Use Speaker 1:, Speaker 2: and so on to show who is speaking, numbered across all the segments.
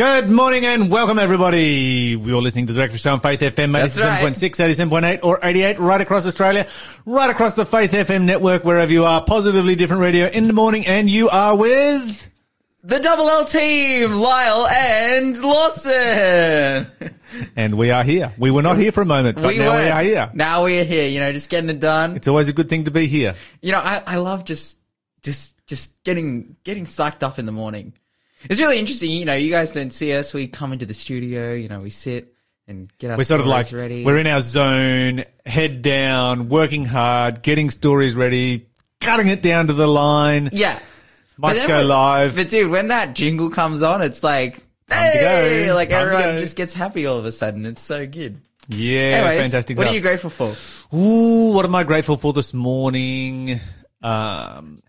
Speaker 1: Good morning and welcome everybody. You're listening to the Breakfast Show on Faith FM,
Speaker 2: That's right.
Speaker 1: 87.6, 87.8 or 88 right across Australia, right across the Faith FM network, wherever you are. Positively different radio in the morning and you are with...
Speaker 2: The double L team, Lyle and Lawson.
Speaker 1: And we are here. We were not here for a moment, but now we
Speaker 2: weren't.
Speaker 1: are here.
Speaker 2: Now we're here, you know, just getting it done.
Speaker 1: It's always a good thing to be here.
Speaker 2: You know, I, I love just, just, just getting, getting psyched up in the morning. It's really interesting. You know, you guys don't see us. We come into the studio, you know, we sit and get our
Speaker 1: We're sort of like,
Speaker 2: ready.
Speaker 1: we're in our zone, head down, working hard, getting stories ready, cutting it down to the line.
Speaker 2: yeah.
Speaker 1: Mics go
Speaker 2: when-
Speaker 1: live.
Speaker 2: But dude, when that jingle comes on, it's like, hey, like
Speaker 1: Time
Speaker 2: everyone just gets happy all of a sudden. It's so good.
Speaker 1: Yeah,
Speaker 2: Anyways,
Speaker 1: fantastic
Speaker 2: what
Speaker 1: stuff.
Speaker 2: are you grateful for?
Speaker 1: Ooh, what am I grateful for this morning? Um,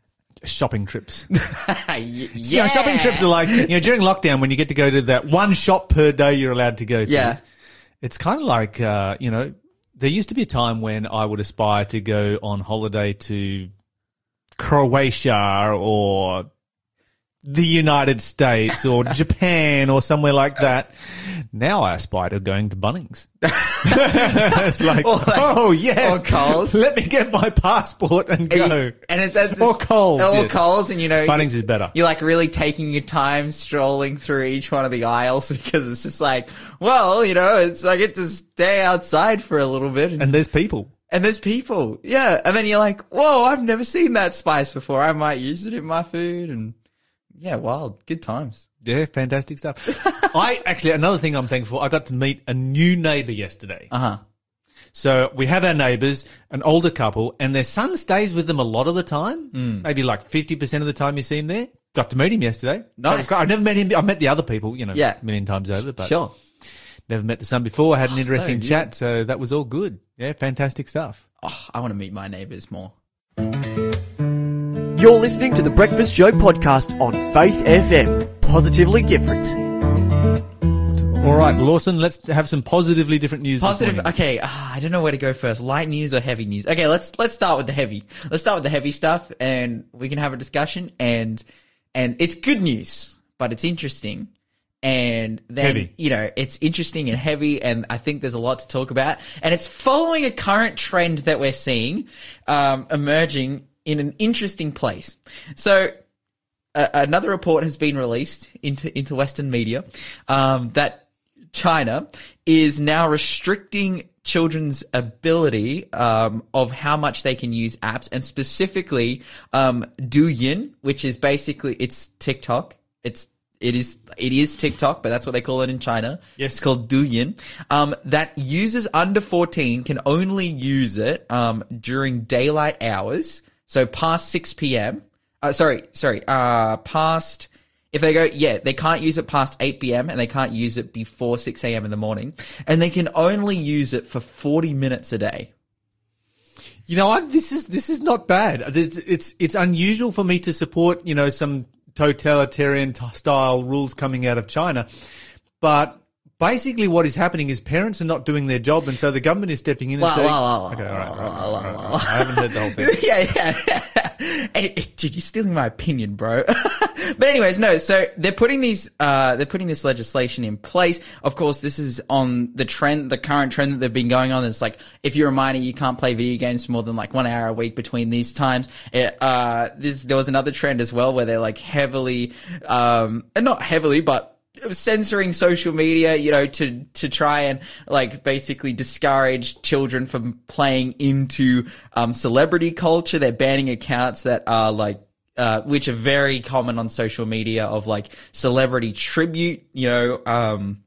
Speaker 1: shopping trips.
Speaker 2: yeah.
Speaker 1: You know, shopping trips are like, you know, during lockdown when you get to go to that one shop per day you're allowed to go to.
Speaker 2: Yeah.
Speaker 1: It's kind of like, uh, you know, there used to be a time when I would aspire to go on holiday to Croatia or the United States or Japan or somewhere like that. Now I aspire to going to Bunnings. it's like,
Speaker 2: like-
Speaker 1: oh yes,
Speaker 2: or Coles.
Speaker 1: Let me get my passport and go.
Speaker 2: And it's, it's
Speaker 1: Or Coles,
Speaker 2: Or
Speaker 1: yes.
Speaker 2: Coles, and you know,
Speaker 1: Bunnings is better.
Speaker 2: you're like really taking your time strolling through each one of the aisles because it's just like, well, you know, it's I get to stay outside for a little bit, and,
Speaker 1: And there's people.
Speaker 2: and there's people, yeah, and then you're like, whoa, I've never seen that spice before. I might use it in my food, and yeah, wild, good times.
Speaker 1: Yeah, fantastic stuff. I actually another thing I'm thankful. for, I got to meet a new neighbour yesterday.
Speaker 2: Uh huh.
Speaker 1: So we have our neighbours, an older couple, and their son stays with them a lot of the time.
Speaker 2: Hmm.
Speaker 1: Maybe like fifty percent of the time you see him there. Got to meet him yesterday.
Speaker 2: Nice.
Speaker 1: I've never met him. I met the other people, you know,
Speaker 2: Yeah.
Speaker 1: a million times over, but
Speaker 2: Sure.
Speaker 1: never met the son before. I had an
Speaker 2: Oh,
Speaker 1: interesting
Speaker 2: good.
Speaker 1: chat, so that was all good. Yeah, fantastic stuff.
Speaker 2: Oh, I want to meet my neighbors more.
Speaker 3: You're listening to the Breakfast Show podcast on Faith FM. Positively different.
Speaker 1: All right, Lawson, let's have some positively different news. this
Speaker 2: Positive.
Speaker 1: morning.
Speaker 2: Okay, ah, I don't know where to go first. Light news or heavy news? Okay, let's let's start with the heavy. Let's start with the heavy stuff, and we can have a discussion. And and it's good news, but it's interesting. And then
Speaker 1: Heavy.
Speaker 2: you know it's interesting and heavy, and I think there's a lot to talk about. And it's following a current trend that we're seeing um, emerging in an interesting place. So a- another report has been released into into Western media um, that China is now restricting children's ability um, of how much they can use apps, and specifically um, Douyin, which is basically it's TikTok. It's it is it is TikTok, but that's what they call it in China.
Speaker 1: Yes.
Speaker 2: it's called Douyin. Um, that users under fourteen can only use it um, during daylight hours, so past six p.m. Uh, sorry, sorry, uh, past. If they go, yeah, they can't use it past 8 p.m. and they can't use it before 6 a.m. in the morning. And they can only use it for 40 minutes a day.
Speaker 1: You know, I, this is this is not bad. It's it's unusual for me to support you know some totalitarian t- style rules coming out of China, but basically what is happening is parents are not doing their job, and so the government is stepping in and saying, "Okay, all right, all right, all right, all right. I haven't heard the whole thing."
Speaker 2: yeah, yeah. Hey, dude, you're stealing my opinion, bro. but anyways, no. So they're putting these, uh, they're putting this legislation in place. Of course, this is on the trend, the current trend that they've been going on. It's like if you're a minor, you can't play video games for more than like one hour a week between these times. It, uh, this there was another trend as well where they're like heavily, um, not heavily, but censoring social media, you know, to to try and like basically discourage children from playing into um, celebrity culture. They're banning accounts that are like. Uh, which are very common on social media of like celebrity tribute, you know, um,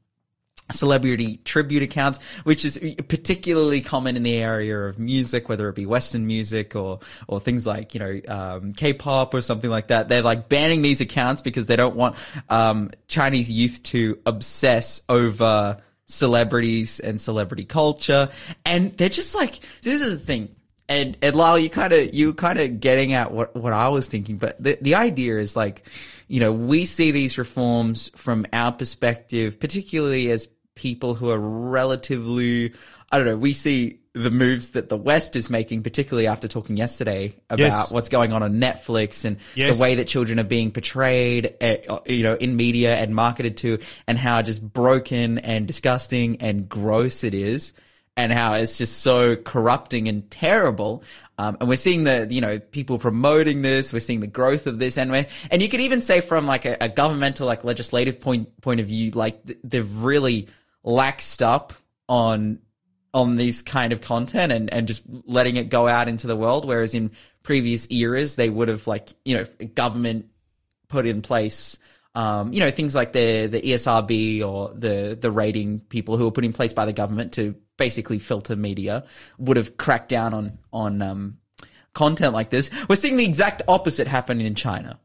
Speaker 2: celebrity tribute accounts, which is particularly common in the area of music, whether it be Western music or, or things like, you know, um, K-pop or something like that. They're like banning these accounts because they don't want, um, Chinese youth to obsess over celebrities and celebrity culture. And they're just like, this is the thing. And, and Lyle, you kind of, you kind of getting at what, what I was thinking, but the, the idea is like, you know, we see these reforms from our perspective, particularly as people who are relatively, I don't know, we see the moves that the West is making, particularly after talking yesterday about
Speaker 1: Yes.
Speaker 2: what's going on on Netflix and
Speaker 1: Yes.
Speaker 2: the way that children are being portrayed, uh, you know, in media and marketed to, and how just broken and disgusting and gross it is, and how it's just so corrupting and terrible. Um, and we're seeing the, you know, people promoting this. We're seeing the growth of this, and we and you could even say from like a, a governmental, like legislative point point of view, like th- they've really laxed up on on these kind of content and, and just letting it go out into the world. Whereas in previous eras, they would have like, you know, government put in place, um, you know, things like the, the ESRB or the, the rating people who were put in place by the government to basically filter media would have cracked down on, on, um, content like this. We're seeing the exact opposite happen in China.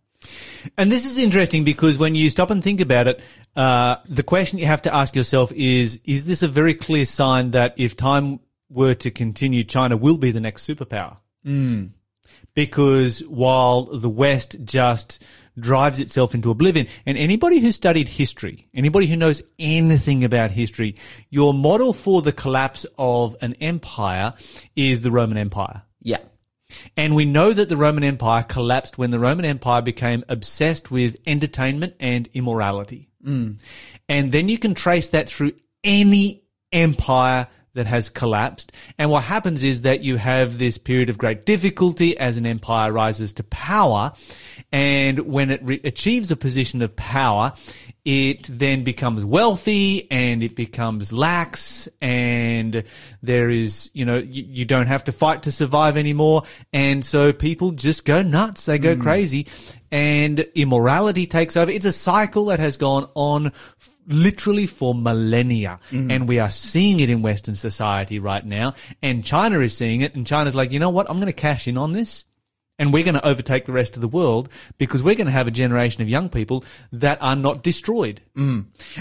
Speaker 1: And this is interesting because when you stop and think about it, uh, the question you have to ask yourself is, is this a very clear sign that if time were to continue, China will be the next superpower? Because while the West just drives itself into oblivion, and anybody who studied history, anybody who knows anything about history, your model for the collapse of an empire is the Roman Empire.
Speaker 2: Yeah.
Speaker 1: And we know that the Roman Empire collapsed when the Roman Empire became obsessed with entertainment and immorality. Mm. And then you can trace that through any empire that has collapsed. And what happens is that you have this period of great difficulty as an empire rises to power. And when it re- achieves a position of power, it then becomes wealthy and it becomes lax and there is, you know, you, you don't have to fight to survive anymore. And so people just go nuts. They go hmm. crazy and immorality takes over. It's a cycle that has gone on literally for millennia. Mm-hmm. And we are seeing it in Western society right now. And China is seeing it. And China's like, you know what? I'm going to cash in on this. And we're going to overtake the rest of the world because we're going to have a generation of young people that are not destroyed.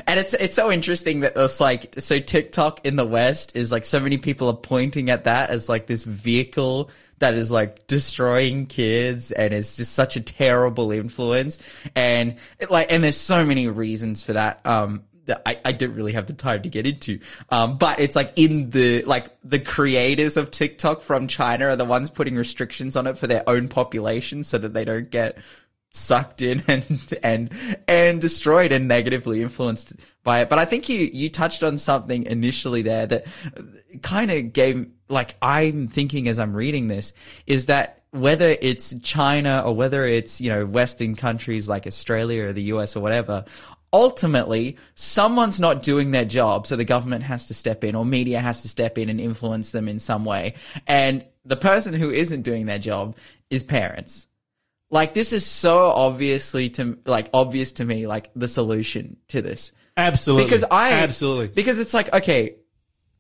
Speaker 2: And it's it's so interesting that it's like so TikTok in the West is like so many people are pointing at that as like this vehicle that is like destroying kids and it's just such a terrible influence. And like and there's so many reasons for that. Um I, I don't really have the time to get into. Um, but it's like in the, like the creators of TikTok from China are the ones putting restrictions on it for their own population so that they don't get sucked in and and and destroyed and negatively influenced by it. But I think you you touched on something initially there that kind of gave like I'm thinking as I'm reading this is that whether it's China or whether it's you know Western countries like Australia or the US or whatever. Ultimately, someone's not doing their job, so the government has to step in or media has to step in and influence them in some way. And the person who isn't doing their job is parents like this is so obviously to like obvious to me like the solution to this
Speaker 1: Absolutely.
Speaker 2: because i
Speaker 1: absolutely.
Speaker 2: because it's like okay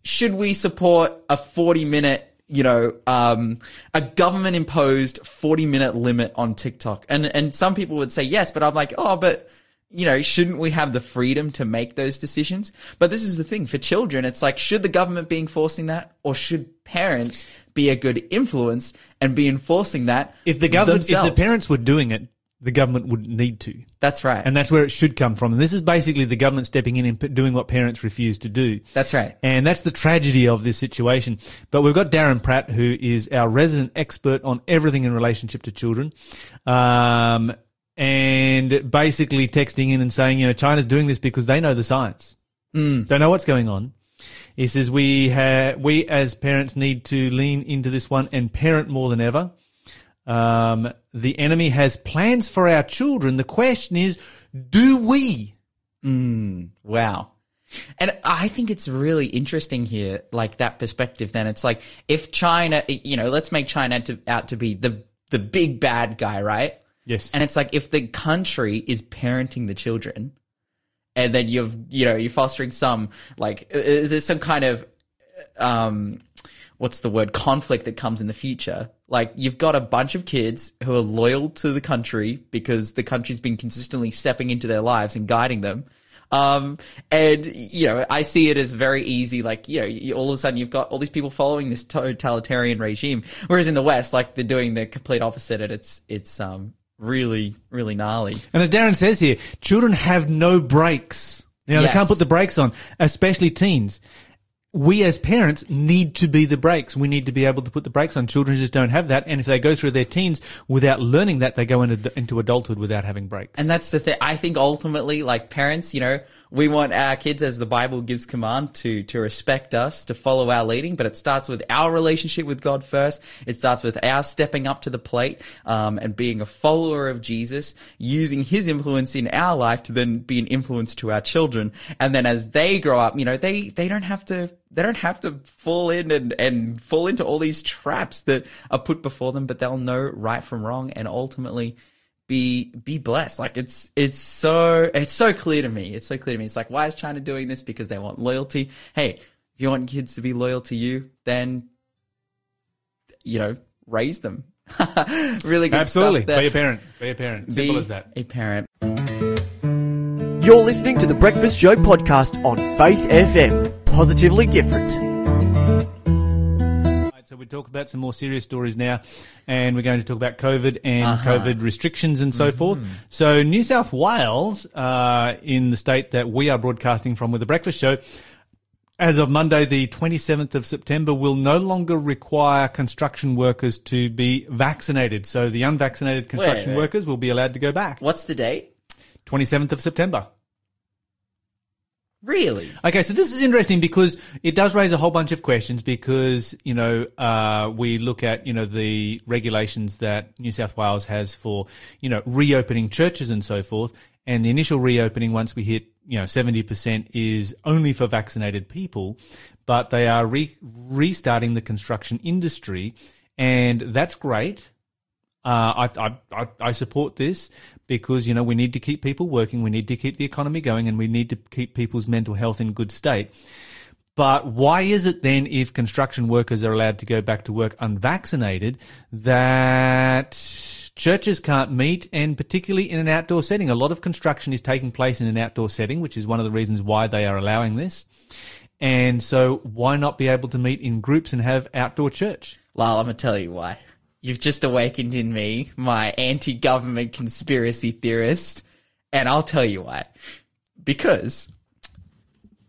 Speaker 2: should we support a 40 minute you know um a government imposed 40 minute limit on tiktok and and some people would say yes but i'm like oh but you know, shouldn't we have the freedom to make those decisions? But this is the thing for children. It's like, should the government be enforcing that or should parents be a good influence and be enforcing that?
Speaker 1: If the government, if
Speaker 2: themselves?
Speaker 1: the parents were doing it, the government wouldn't need to.
Speaker 2: That's right.
Speaker 1: And that's where it should come from. And this is basically the government stepping in and doing what parents refuse to do.
Speaker 2: That's right.
Speaker 1: And that's the tragedy of this situation. But we've got Darren Pratt, who is our resident expert on everything in relationship to children. Um, and basically texting in and saying, you know, China's doing this because they know the science. Mm. They know what's going on. He says we ha- we as parents need to lean into this one and parent more than ever. Um, the enemy has plans for our children. The question is, do we?
Speaker 2: Wow. And I think it's really interesting here, like that perspective. Then it's like if China, you know, let's make China to, out to be the the big bad guy, right?
Speaker 1: Yes.
Speaker 2: And it's like if the country is parenting the children, and then you've you know you're fostering some like uh, there's some kind of um what's the word conflict that comes in the future. Like you've got a bunch of kids who are loyal to the country because the country's been consistently stepping into their lives and guiding them. Um, and you know, I see it as very easy. Like, you know, you, all of a sudden you've got all these people following this totalitarian regime, whereas in the West, like they're doing the complete opposite, and it's it's um really really gnarly.
Speaker 1: And as Darren says here, children have no breaks. You know, they can't put the brakes on, especially teens. We as parents need to be the brakes. We need to be able to put the brakes on. Children just don't have that. And if they go through their teens without learning that, they go into, into adulthood without having brakes.
Speaker 2: And that's the thing. I think ultimately, like parents, you know, we want our kids, as the Bible gives command, to to respect us, to follow our leading. But it starts with our relationship with God first. It starts with our stepping up to the plate um, and being a follower of Jesus, using His influence in our life to then be an influence to our children. And then as they grow up, you know, they they don't have to they don't have to fall in and, and fall into all these traps that are put before them, but they'll know right from wrong and ultimately be be blessed. Like it's it's so it's so clear to me. It's so clear to me. It's like why is China doing this? Because they want loyalty. Hey, if you want kids to be loyal to you, then you know, raise them. really good
Speaker 1: Absolutely.
Speaker 2: stuff there.
Speaker 1: Be a parent. Be a parent. Simple
Speaker 2: Be
Speaker 1: as that.
Speaker 2: A parent.
Speaker 3: You're listening to the Breakfast Show podcast on Faith FM. Positively different.
Speaker 1: So we talk about some more serious stories now, and we're going to talk about COVID and
Speaker 2: Uh-huh.
Speaker 1: COVID restrictions and
Speaker 2: Mm-hmm.
Speaker 1: so forth. So New South Wales, uh, in the state that we are broadcasting from with the Breakfast Show, as of Monday, the 27th of September, will no longer require construction workers to be vaccinated. So the unvaccinated construction
Speaker 2: wait.
Speaker 1: workers will be allowed to go back.
Speaker 2: What's the date?
Speaker 1: 27th of September.
Speaker 2: Really?
Speaker 1: Okay, so this is interesting because it does raise a whole bunch of questions because, you know, uh, we look at, you know, the regulations that New South Wales has for, you know, reopening churches and so forth. And the initial reopening, once we hit, you know, 70% is only for vaccinated people, but they are re- restarting the construction industry. And that's great. Uh, I, I, I, support this because, you know, we need to keep people working. We need to keep the economy going and we need to keep people's mental health in good state. But why is it then, if construction workers are allowed to go back to work unvaccinated, that churches can't meet and particularly in an outdoor setting? A lot of construction is taking place in an outdoor setting, which is one of the reasons why they are allowing this. And so why not be able to meet in groups and have outdoor church?
Speaker 2: Lyle, I'm gonna tell you why. You've just awakened in me my anti-government conspiracy theorist, and I'll tell you why. Because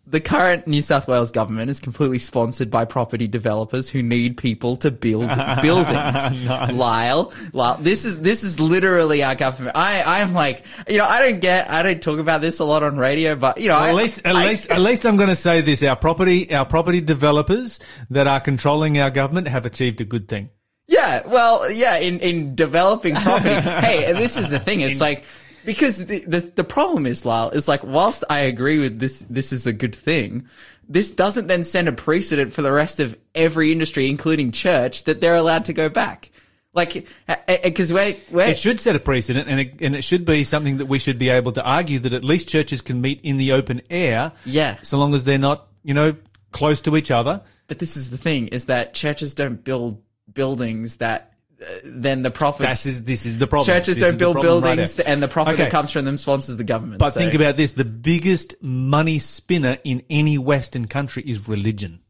Speaker 2: the current New South Wales government is completely sponsored by property developers who need people to build buildings. Lyle, Lyle, this is this is literally our government. I I'm like, you know, I don't get, I don't talk about this a lot on radio, but you know, I,
Speaker 1: at least, at
Speaker 2: I-
Speaker 1: least, at least, I'm going to say this: our property, our property developers that are controlling our government have achieved a good thing.
Speaker 2: Yeah, well, yeah, in, in developing property. hey, and this is the thing. It's like, because the, the, the problem is, Lyle, is like, whilst I agree with this, this is a good thing, this doesn't then send a precedent for the rest of every industry, including church, that they're allowed to go back. Like, because we're, we're,
Speaker 1: It should set a precedent, and it, and it should be something that we should be able to argue that at least churches can meet in the open air.
Speaker 2: Yeah.
Speaker 1: so long as they're not, you know, close to each other.
Speaker 2: but this is the thing, is that churches don't build buildings that, uh, then the profits.
Speaker 1: This is this is the problem.
Speaker 2: Churches
Speaker 1: This
Speaker 2: don't build
Speaker 1: problem right
Speaker 2: buildings, and the profit
Speaker 1: Okay.
Speaker 2: that comes from them sponsors the government.
Speaker 1: But
Speaker 2: so-
Speaker 1: think about this: the biggest money spinner in any Western country is religion.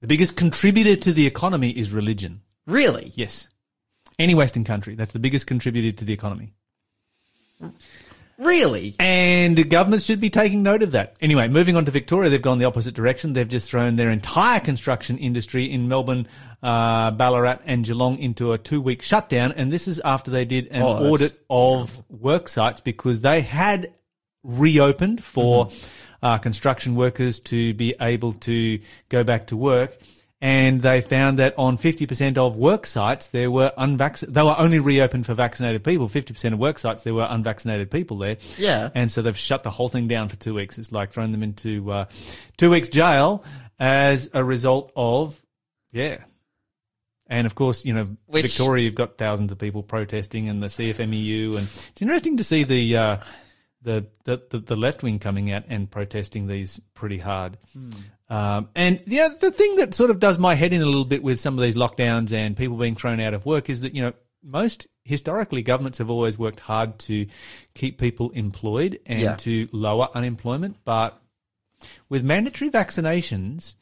Speaker 1: The biggest contributor to the economy is religion.
Speaker 2: really,
Speaker 1: Yes. Any Western country, that's the biggest contributor to the economy.
Speaker 2: Really.
Speaker 1: And governments should be taking note of that. Anyway, moving on to Victoria, they've gone the opposite direction. They've just thrown their entire construction industry in Melbourne, uh, Ballarat, and Geelong into a two week shutdown. And this is after they did an
Speaker 2: Oh,
Speaker 1: audit of work sites because they had reopened for uh, construction workers to be able to go back to work. And they found that on 50% of work sites, there were unvaccinated, they were only reopened for vaccinated people. 50% of work sites, there were unvaccinated people there.
Speaker 2: Yeah.
Speaker 1: And so they've shut the whole thing down for two weeks. It's like throwing them into uh, two weeks jail as a result of, yeah. And of course, you know,
Speaker 2: Which-
Speaker 1: Victoria, you've got thousands of people protesting and the CFMEU. And it's interesting to see the, uh, the, the, the, the left wing coming out and protesting these pretty hard. Um, and yeah, the thing that sort of does my head in a little bit with some of these lockdowns and people being thrown out of work is that, you know, most historically governments have always worked hard to keep people employed and
Speaker 2: Yeah.
Speaker 1: to lower unemployment. But with mandatory vaccinations,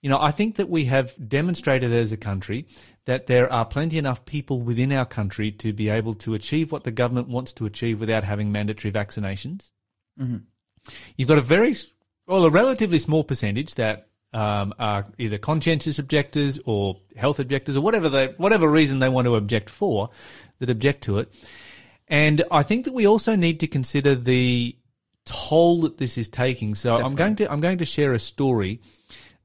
Speaker 1: you know, I think that we have demonstrated as a country that there are plenty enough people within our country to be able to achieve what the government wants to achieve without having mandatory vaccinations. You've got a very, well, a relatively small percentage that um, are either conscientious objectors or health objectors or whatever they, whatever reason they want to object for, that object to it. And I think that we also need to consider the toll that this is taking. So I'm going to I'm going to share a story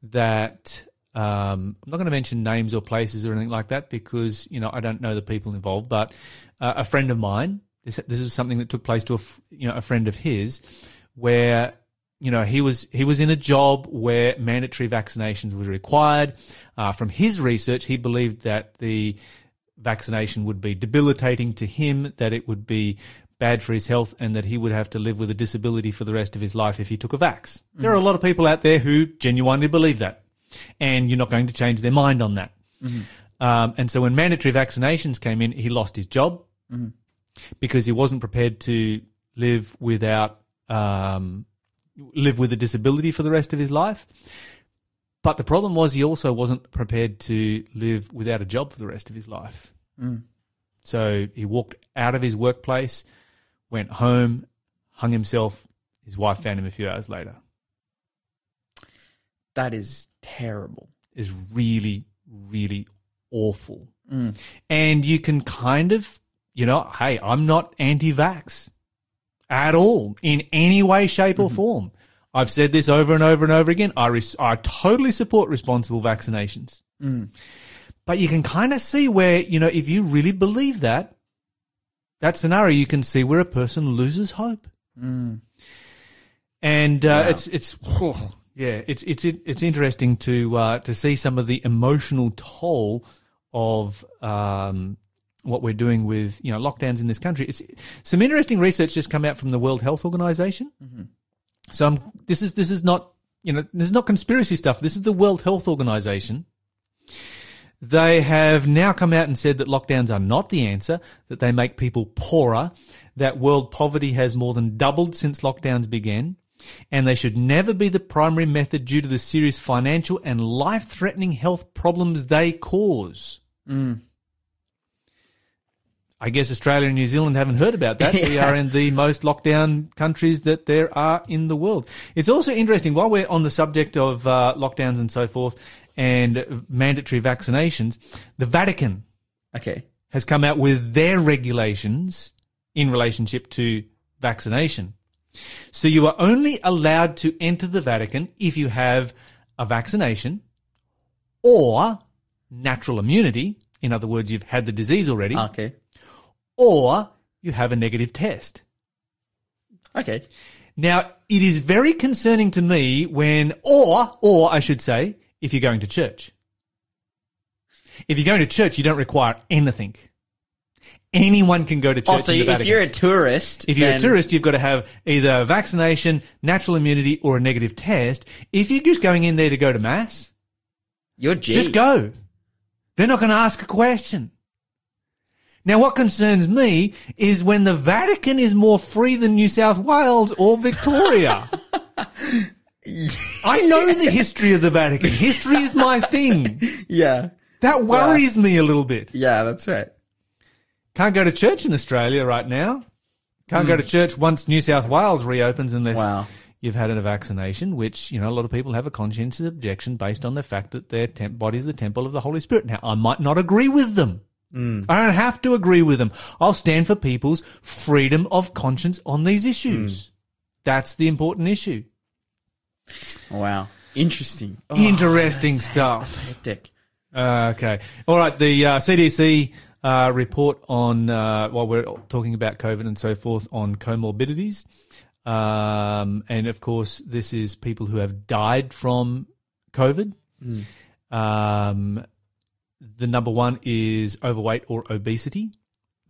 Speaker 1: that um, I'm not going to mention names or places or anything like that because you know I don't know the people involved. But uh, a friend of mine, this, this is something that took place to a you know a friend of his, where you know he was he was in a job where mandatory vaccinations was required. Uh, from his research, he believed that the vaccination would be debilitating to him, that it would be bad for his health, and that he would have to live with a disability for the rest of his life if he took a vax. There are a lot of people out there who genuinely believe that, and you're not going to change their mind on that. Um, and so when mandatory vaccinations came in, he lost his job because he wasn't prepared to live without um, live with a disability for the rest of his life. But the problem was he also wasn't prepared to live without a job for the rest of his life. Mm. So he walked out of his workplace, went home, hung himself. His wife found him a few hours later.
Speaker 2: That is terrible.
Speaker 1: Is really, really awful. Mm. And you can kind of, you know, hey, I'm not anti-vax at all in any way, shape, or form. I've said this over and over and over again. I res- I totally support responsible vaccinations. But you can kind of see where, you know, if you really believe that, that scenario, you can see where a person loses hope. And uh, it's it's yeah, it's it's it's interesting to uh, to see some of the emotional toll of um, what we're doing with you know lockdowns in this country. It's some interesting research just come out from the World Health Organization. Mm-hmm. So I'm, this is this is not you know this is not conspiracy stuff. This is the World Health Organization. They have now come out and said that lockdowns are not the answer, that they make people poorer, that world poverty has more than doubled since lockdowns began, and they should never be the primary method due to the serious financial and life threatening health problems they cause. Mm. I guess Australia and New Zealand haven't heard about that. We are in the most lockdown countries that there are in the world. It's also interesting while we're on the subject of uh, lockdowns and so forth and mandatory vaccinations, the Vatican
Speaker 2: Okay.
Speaker 1: has come out with their regulations in relationship to vaccination. So you are only allowed to enter the Vatican if you have a vaccination or natural immunity. In other words, you've had the disease already
Speaker 2: Okay.
Speaker 1: Or you have a negative test.
Speaker 2: Okay.
Speaker 1: Now, it is very concerning to me when, or, or I should say, if you're going to church. If you're going to church, you don't require anything. Anyone can go to oh, church
Speaker 2: Oh, so if you're a tourist,
Speaker 1: If you're
Speaker 2: then-
Speaker 1: a tourist, you've got to have either a vaccination, natural immunity, or a negative test. If you're just going in there to go to mass,
Speaker 2: you're G.
Speaker 1: just go. They're not going to ask a question. Now, what concerns me is when the Vatican is more free than New South Wales or Victoria. I know the history of the Vatican. History is my thing.
Speaker 2: Yeah.
Speaker 1: That worries me a little bit.
Speaker 2: Yeah, that's right.
Speaker 1: Can't go to church in Australia right now. Can't go to hmm. church once New South Wales reopens unless
Speaker 2: Wow.
Speaker 1: you've had a vaccination, which, you know, a lot of people have a conscientious objection based on the fact that their temp- body is the temple of the Holy Spirit. Now, I might not agree with them. I don't have to agree with them. I'll stand for people's freedom of conscience on these issues. That's the important issue.
Speaker 2: Wow. Interesting. Oh,
Speaker 1: Interesting stuff.
Speaker 2: hectic.
Speaker 1: Uh, okay. All right. The uh, CDC uh, report on, uh, while we're talking about COVID and so forth, on comorbidities. Um, and of course, this is people who have died from COVID. Um, the number one is overweight or obesity.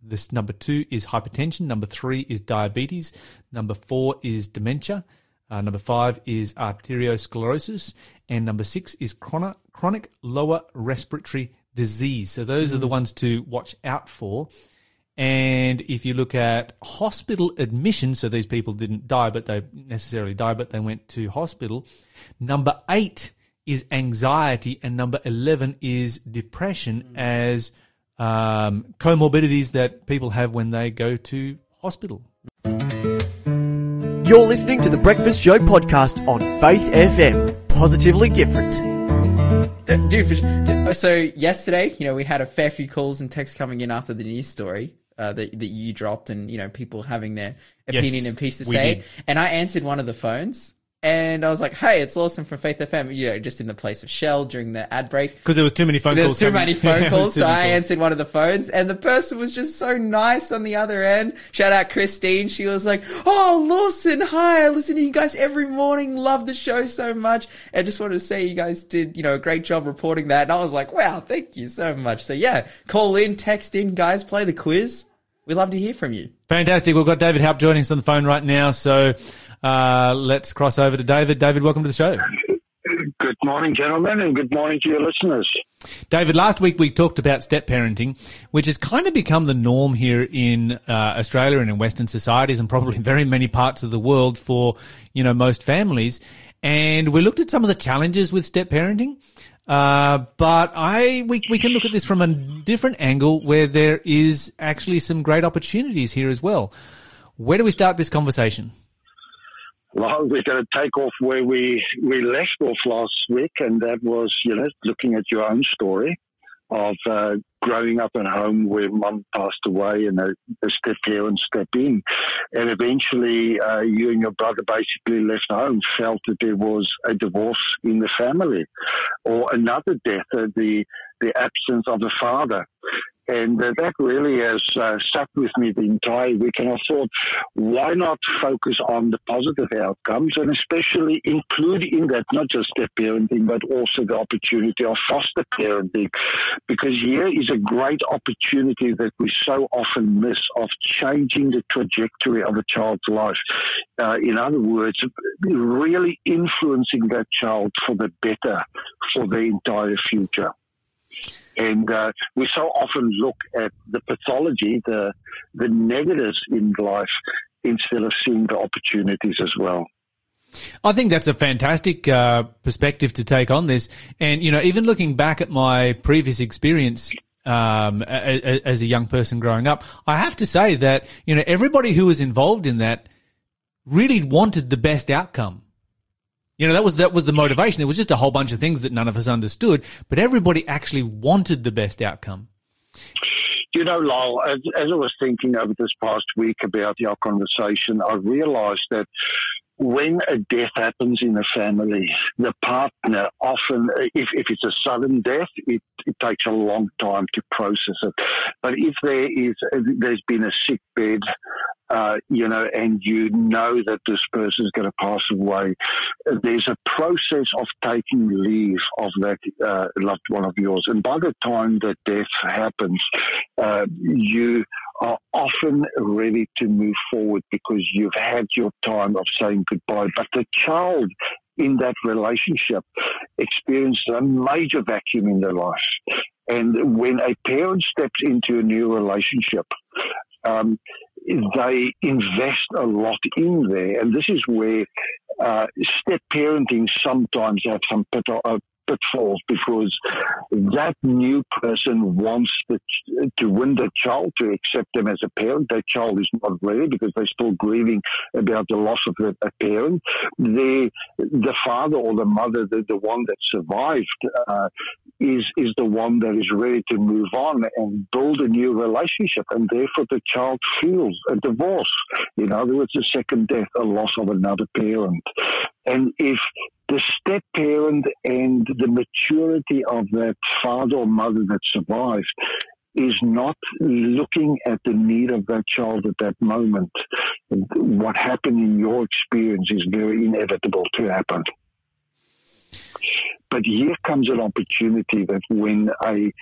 Speaker 1: This number two is hypertension. Number three is diabetes. Number four is dementia. Uh, number five is arteriosclerosis. And number six is chronic, chronic lower respiratory disease. So those are the ones to watch out for. And if you look at hospital admission, so these people didn't die, but they necessarily died, but they went to hospital. Number eight is anxiety, and number 11 is depression as um, comorbidities that people have when they go to hospital.
Speaker 3: You're listening to the Breakfast Show podcast on Faith FM. Positively different.
Speaker 2: D- Dude, d- so yesterday, you know, we had a fair few calls and texts coming in after the news story uh, that that you dropped, and you know, people having their opinion
Speaker 1: Yes,
Speaker 2: and piece to say.
Speaker 1: did.
Speaker 2: And I answered one of the phones, and I was like, "Hey, it's Lawson from Faith FM." You know, just in the place of Shell during the ad break.
Speaker 1: Because there was too many phone
Speaker 2: There's
Speaker 1: calls.
Speaker 2: too many phone
Speaker 1: was
Speaker 2: calls, so I answered one of the phones, and the person was just so nice on the other end. Shout out Christine. She was like, "Oh, Lawson, hi! I listen to you guys every morning. Love the show so much. I just wanted to say you guys did, you know, a great job reporting that." And I was like, "Wow, thank you so much." So yeah, call in, text in, guys, play the quiz. We'd love to hear from you.
Speaker 1: Fantastic. We've got David Haupt joining us on the phone right now. So uh, let's cross over to David. David, welcome to the show.
Speaker 4: Good morning, gentlemen, and good morning to your listeners.
Speaker 1: David, last week we talked about step parenting, which has kind of become the norm here in uh, Australia and in Western societies and probably very many parts of the world for, you know, most families. And we looked at some of the challenges with step parenting. Uh, but I, we, we can look at this from a different angle where there is actually some great opportunities here as well. Where do we start this conversation?
Speaker 4: Well, we're going to take off where we, we left off last week, and that was, you know, looking at your own story of uh, growing up in a home where mum passed away and a, a step parent step in. And eventually, uh, you and your brother basically left home, felt that there was a divorce in the family or another death, uh, the, the absence of a father. And uh, that really has uh, stuck with me the entire week. And I thought, why not focus on the positive outcomes and especially include in that not just step parenting, but also the opportunity of foster parenting? Because here is a great opportunity that we so often miss of changing the trajectory of a child's life. Uh, in other words, really influencing that child for the better for their entire future. And uh, we so often look at the pathology, the the negatives in life, instead of seeing the opportunities as well.
Speaker 1: I think that's a fantastic uh, perspective to take on this. And, you know, even looking back at my previous experience um, a, a, as a young person growing up, I have to say that, you know, everybody who was involved in that really wanted the best outcome. You know, that was, that was the motivation. It was just a whole bunch of things that none of us understood, but everybody actually wanted the best outcome.
Speaker 4: You know, Lyle, as, as I was thinking over this past week about our conversation, I realized that when a death happens in a family, the partner often, if, if it's a sudden death, it, it takes a long time to process it. But if there is, there's been a sick bed, uh, you know, and you know that this person is going to pass away, there's a process of taking leave of that uh, loved one of yours. And by the time that death happens, uh, you are often ready to move forward because you've had your time of saying goodbye. But the child in that relationship experiences a major vacuum in their life. And when a parent steps into a new relationship, um, they invest a lot in there. And this is where uh, step parenting sometimes have some pit- uh, pitfalls because that new person wants the, to win the child to accept them as a parent. That child is not ready because they're still grieving about the loss of a parent. The the father or the mother, the, the one that survived, uh, is is the one that is ready to move on and build a new relationship, and therefore the child feels a divorce. In other words, a second death, a loss of another parent. And if the step parent and the maturity of that father or mother that survived is not looking at the need of that child at that moment, what happened in your experience is very inevitable to happen. But here comes an opportunity that when a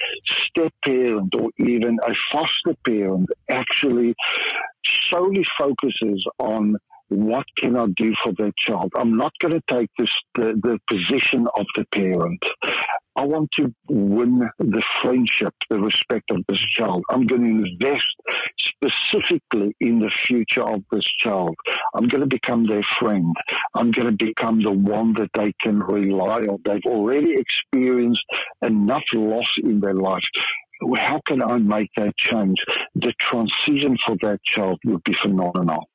Speaker 4: step parent or even a foster parent actually solely focuses on what can I do for that child? I'm not going to take this the, the position of the parent. I want to win the friendship, the respect of this child. I'm going to invest specifically in the future of this child. I'm going to become their friend. I'm going to become the one that they can rely on. They've already experienced enough loss in their life. How can I make that change? The transition for that child would be phenomenal.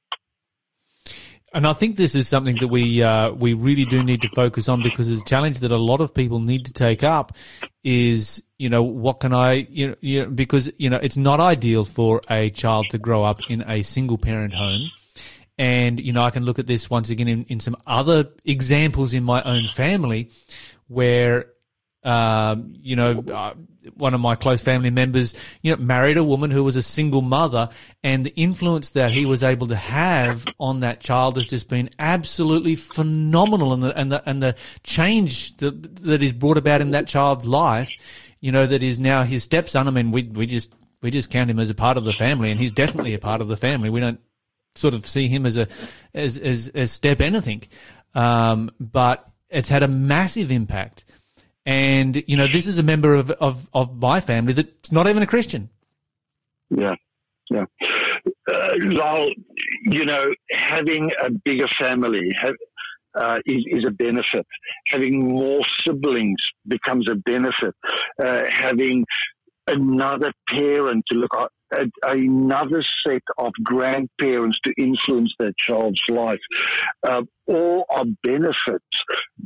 Speaker 1: And I think this is something that we uh, we really do need to focus on because it's a challenge that a lot of people need to take up. Is you know what can I you know, you know because you know it's not ideal for a child to grow up in a single parent home. And, you know, I can look at this once again in, in some other examples in my own family where, um, you know, uh, one of my close family members, you know, married a woman who was a single mother and the influence that he was able to have on that child has just been absolutely phenomenal and the, and the, and the change that, that is brought about in that child's life, you know, that is now his stepson. I mean, we, we just, we just count him as a part of the family and he's definitely a part of the family. We don't sort of see him as a as as, as step anything, um, but it's had a massive impact. And you know, this is a member of of, of my family that's not even a Christian.
Speaker 4: Yeah, yeah. Uh, you know, having a bigger family have, uh, is, is, a benefit. Having more siblings becomes a benefit. Uh, having another parent to look at another set of grandparents to influence their child's life. Uh, all are benefits,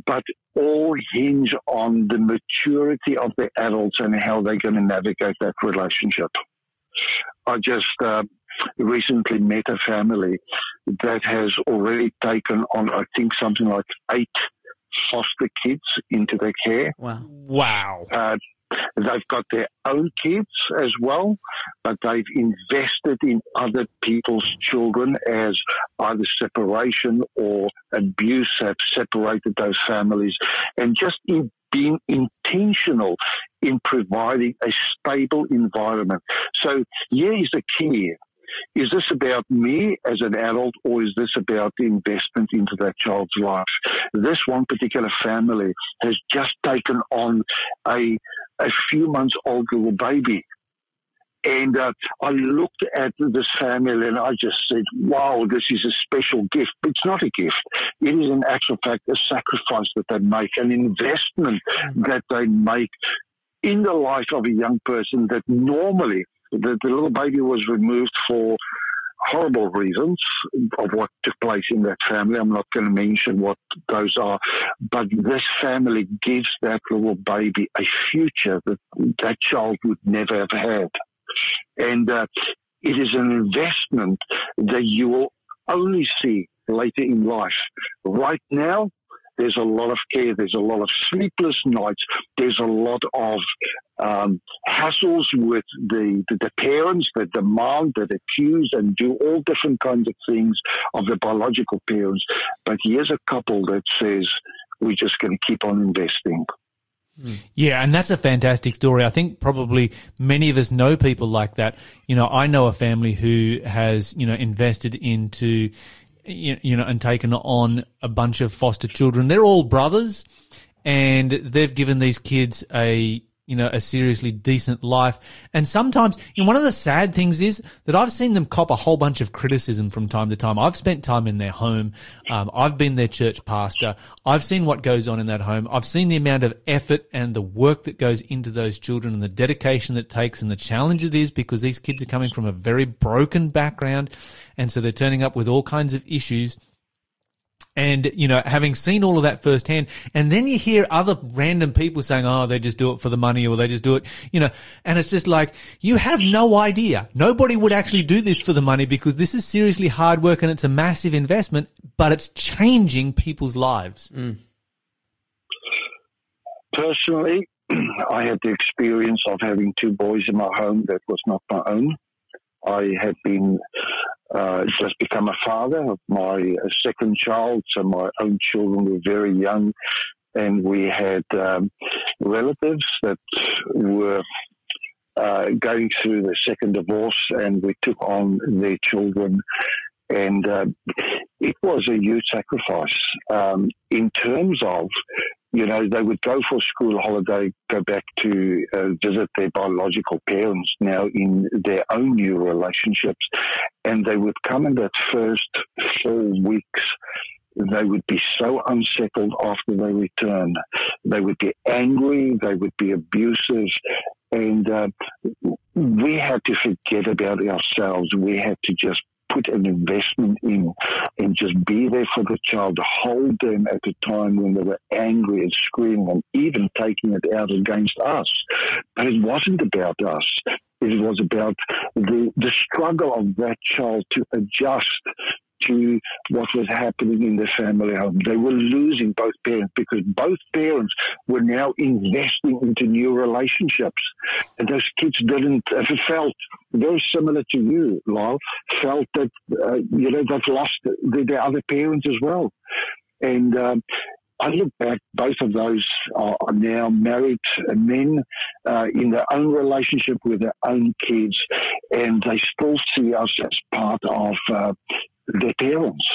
Speaker 4: but all hinge on the maturity of the adults and how they're going to navigate that relationship. I just uh, recently met a family that has already taken on, I think, something like eight foster kids into their care.
Speaker 2: Wow.
Speaker 1: Wow.
Speaker 4: Uh, They've got their own kids as well, but they've invested in other people's children as either separation or abuse have separated those families. And just in being intentional in providing a stable environment. So, here is the key. Is this about me as an adult or is this about the investment into that child's life? This one particular family has just taken on a a few months old little baby. And uh, I looked at this family and I just said, wow, this is a special gift. But It's not a gift. It is, in actual fact, a sacrifice that they make, an investment mm-hmm. that they make in the life of a young person that normally the, the little baby was removed for horrible reasons of what took place in that family. I'm not going to mention what those are, but this family gives that little baby a future that that child would never have had. And uh, it is an investment that you will only see later in life. Right now, there's a lot of care. There's a lot of sleepless nights. There's a lot of um, hassles with the, the, the parents that demand, that accuse, and do all different kinds of things of the biological parents. But here's a couple that says we're just going to keep on investing.
Speaker 1: Yeah, and that's a fantastic story. I think probably many of us know people like that. You know, I know a family who has, you know, invested into you know, and taken on a bunch of foster children. They're all brothers, and they've given these kids a you know, a seriously decent life. And sometimes, you know, one of the sad things is that I've seen them cop a whole bunch of criticism from time to time. I've spent time in their home. Um, I've been their church pastor. I've seen what goes on in that home. I've seen the amount of effort and the work that goes into those children and the dedication that takes and the challenge it is because these kids are coming from a very broken background. And so they're turning up with all kinds of issues and, you know, having seen all of that firsthand, and then you hear other random people saying, oh, they just do it for the money or they just do it, you know, and it's just like, you have no idea. Nobody would actually do this for the money because this is seriously hard work and it's a massive investment, but it's changing people's lives. Mm.
Speaker 4: Personally, I had the experience of having two boys in my home that was not my own. I had been uh, just become a father of my uh, second child, so my own children were very young, and we had um, relatives that were uh, going through the second divorce, and we took on their children. And uh, it was a huge sacrifice um, in terms of you know, they would go for school holiday, go back to uh, visit their biological parents now in their own new relationships, and they would come in that first four weeks. They would be so unsettled after they return. They would be angry. They would be abusive. And uh, we had to forget about ourselves. We had to just put an investment in and just be there for the child, hold them at a time when they were angry and screaming and even taking it out against us. But it wasn't about us. It was about the, the struggle of that child to adjust to what was happening in the family home. They were losing both parents because both parents were now investing into new relationships. And those kids didn't, uh, felt very similar to you, Lyle, felt that, uh, you know, they've lost the, their other parents as well. And um, I look back, both of those are, now married men uh, in their own relationship with their own kids, and they still see us as part of uh, their parents.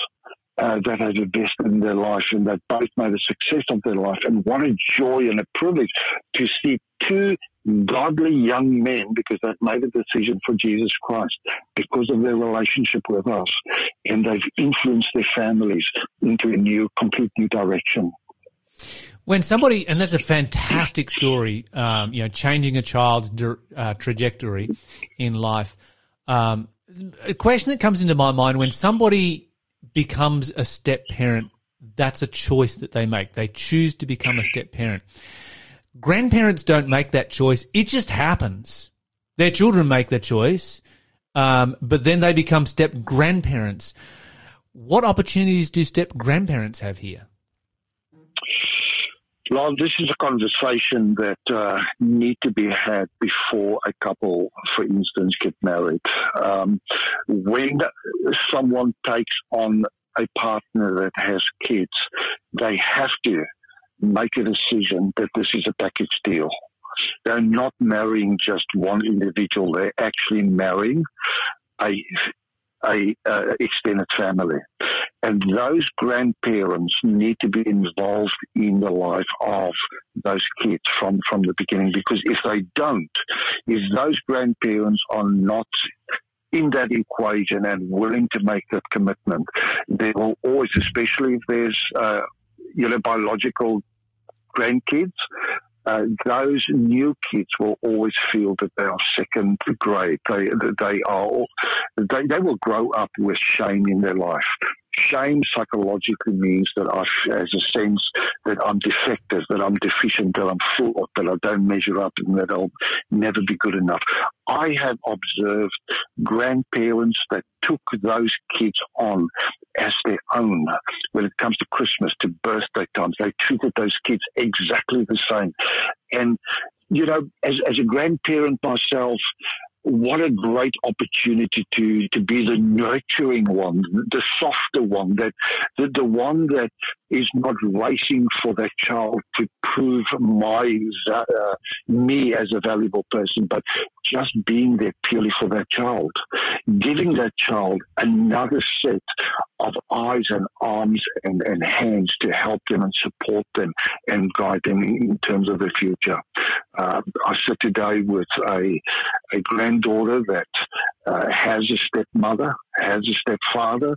Speaker 4: Uh, that has invested in their life and that both made a success of their life. And what a joy and a privilege to see two godly young men because they've made a decision for Jesus Christ because of their relationship with us. And they've influenced their families into a new, complete new direction.
Speaker 1: When somebody, and that's a fantastic story, um, you know, changing a child's uh, trajectory in life. Um, a question that comes into my mind when somebody becomes a step parent, that's a choice that they make. They choose to become a step parent. Grandparents don't make that choice. It just happens. Their children make the choice, um, but then they become step grandparents. What opportunities do step grandparents have here?
Speaker 4: Well, this is a conversation that uh, need to be had before a couple, for instance, get married. Um, when someone takes on a partner that has kids, they have to make a decision that this is a package deal. They're not marrying just one individual; they're actually marrying a a extended family. And those grandparents need to be involved in the life of those kids from, from the beginning because if they don't, if those grandparents are not in that equation and willing to make that commitment, they will always, especially if there's, uh, you know, biological grandkids, uh, those new kids will always feel that they are second grade. They they are they, they will grow up with shame in their life. Shame psychologically means that I, as a sense that I'm defective, that I'm deficient, that I'm flawed, that I don't measure up, and that I'll never be good enough. I have observed grandparents that took those kids on as their own when it comes to Christmas, to birthday times. They treated those kids exactly the same. And, you know, as, as a grandparent myself, what a great opportunity to, to be the nurturing one, the softer one, that the, the one that is not racing for that child to prove my uh, me as a valuable person, but just being there purely for that child, giving that child another set of eyes and arms and, and hands to help them and support them and guide them in terms of the future. Uh, I sit today with a, a granddaughter that uh, has a stepmother, has a stepfather,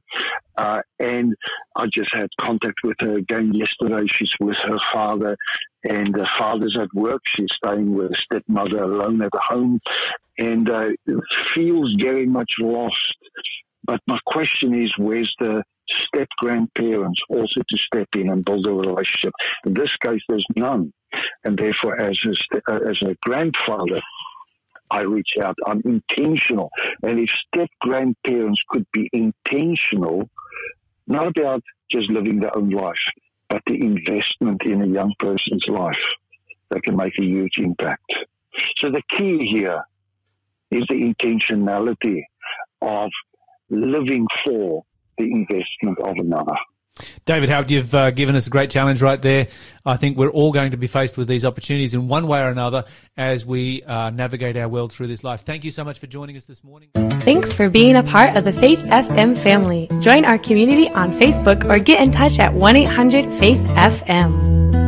Speaker 4: uh, and I just had contact with her again yesterday. She's with her father, and the father's at work. She's staying with a stepmother alone at home, and uh, feels very much lost. But my question is, where's the step grandparents also to step in and build a relationship? In this case, there's none, and therefore, as a, as a grandfather, I reach out. I'm intentional. And if step grandparents could be intentional, not about just living their own life, but the investment in a young person's life, that can make a huge impact. So the key here is the intentionality of living for the investment of another.
Speaker 1: David Howard, you've uh, given us a great challenge right there. I think we're all going to be faced with these opportunities in one way or another as we uh, navigate our world through this life. Thank you so much for joining us this morning.
Speaker 5: Thanks for being a part of the Faith FM family. Join our community on Facebook or get in touch at 1 800 Faith FM.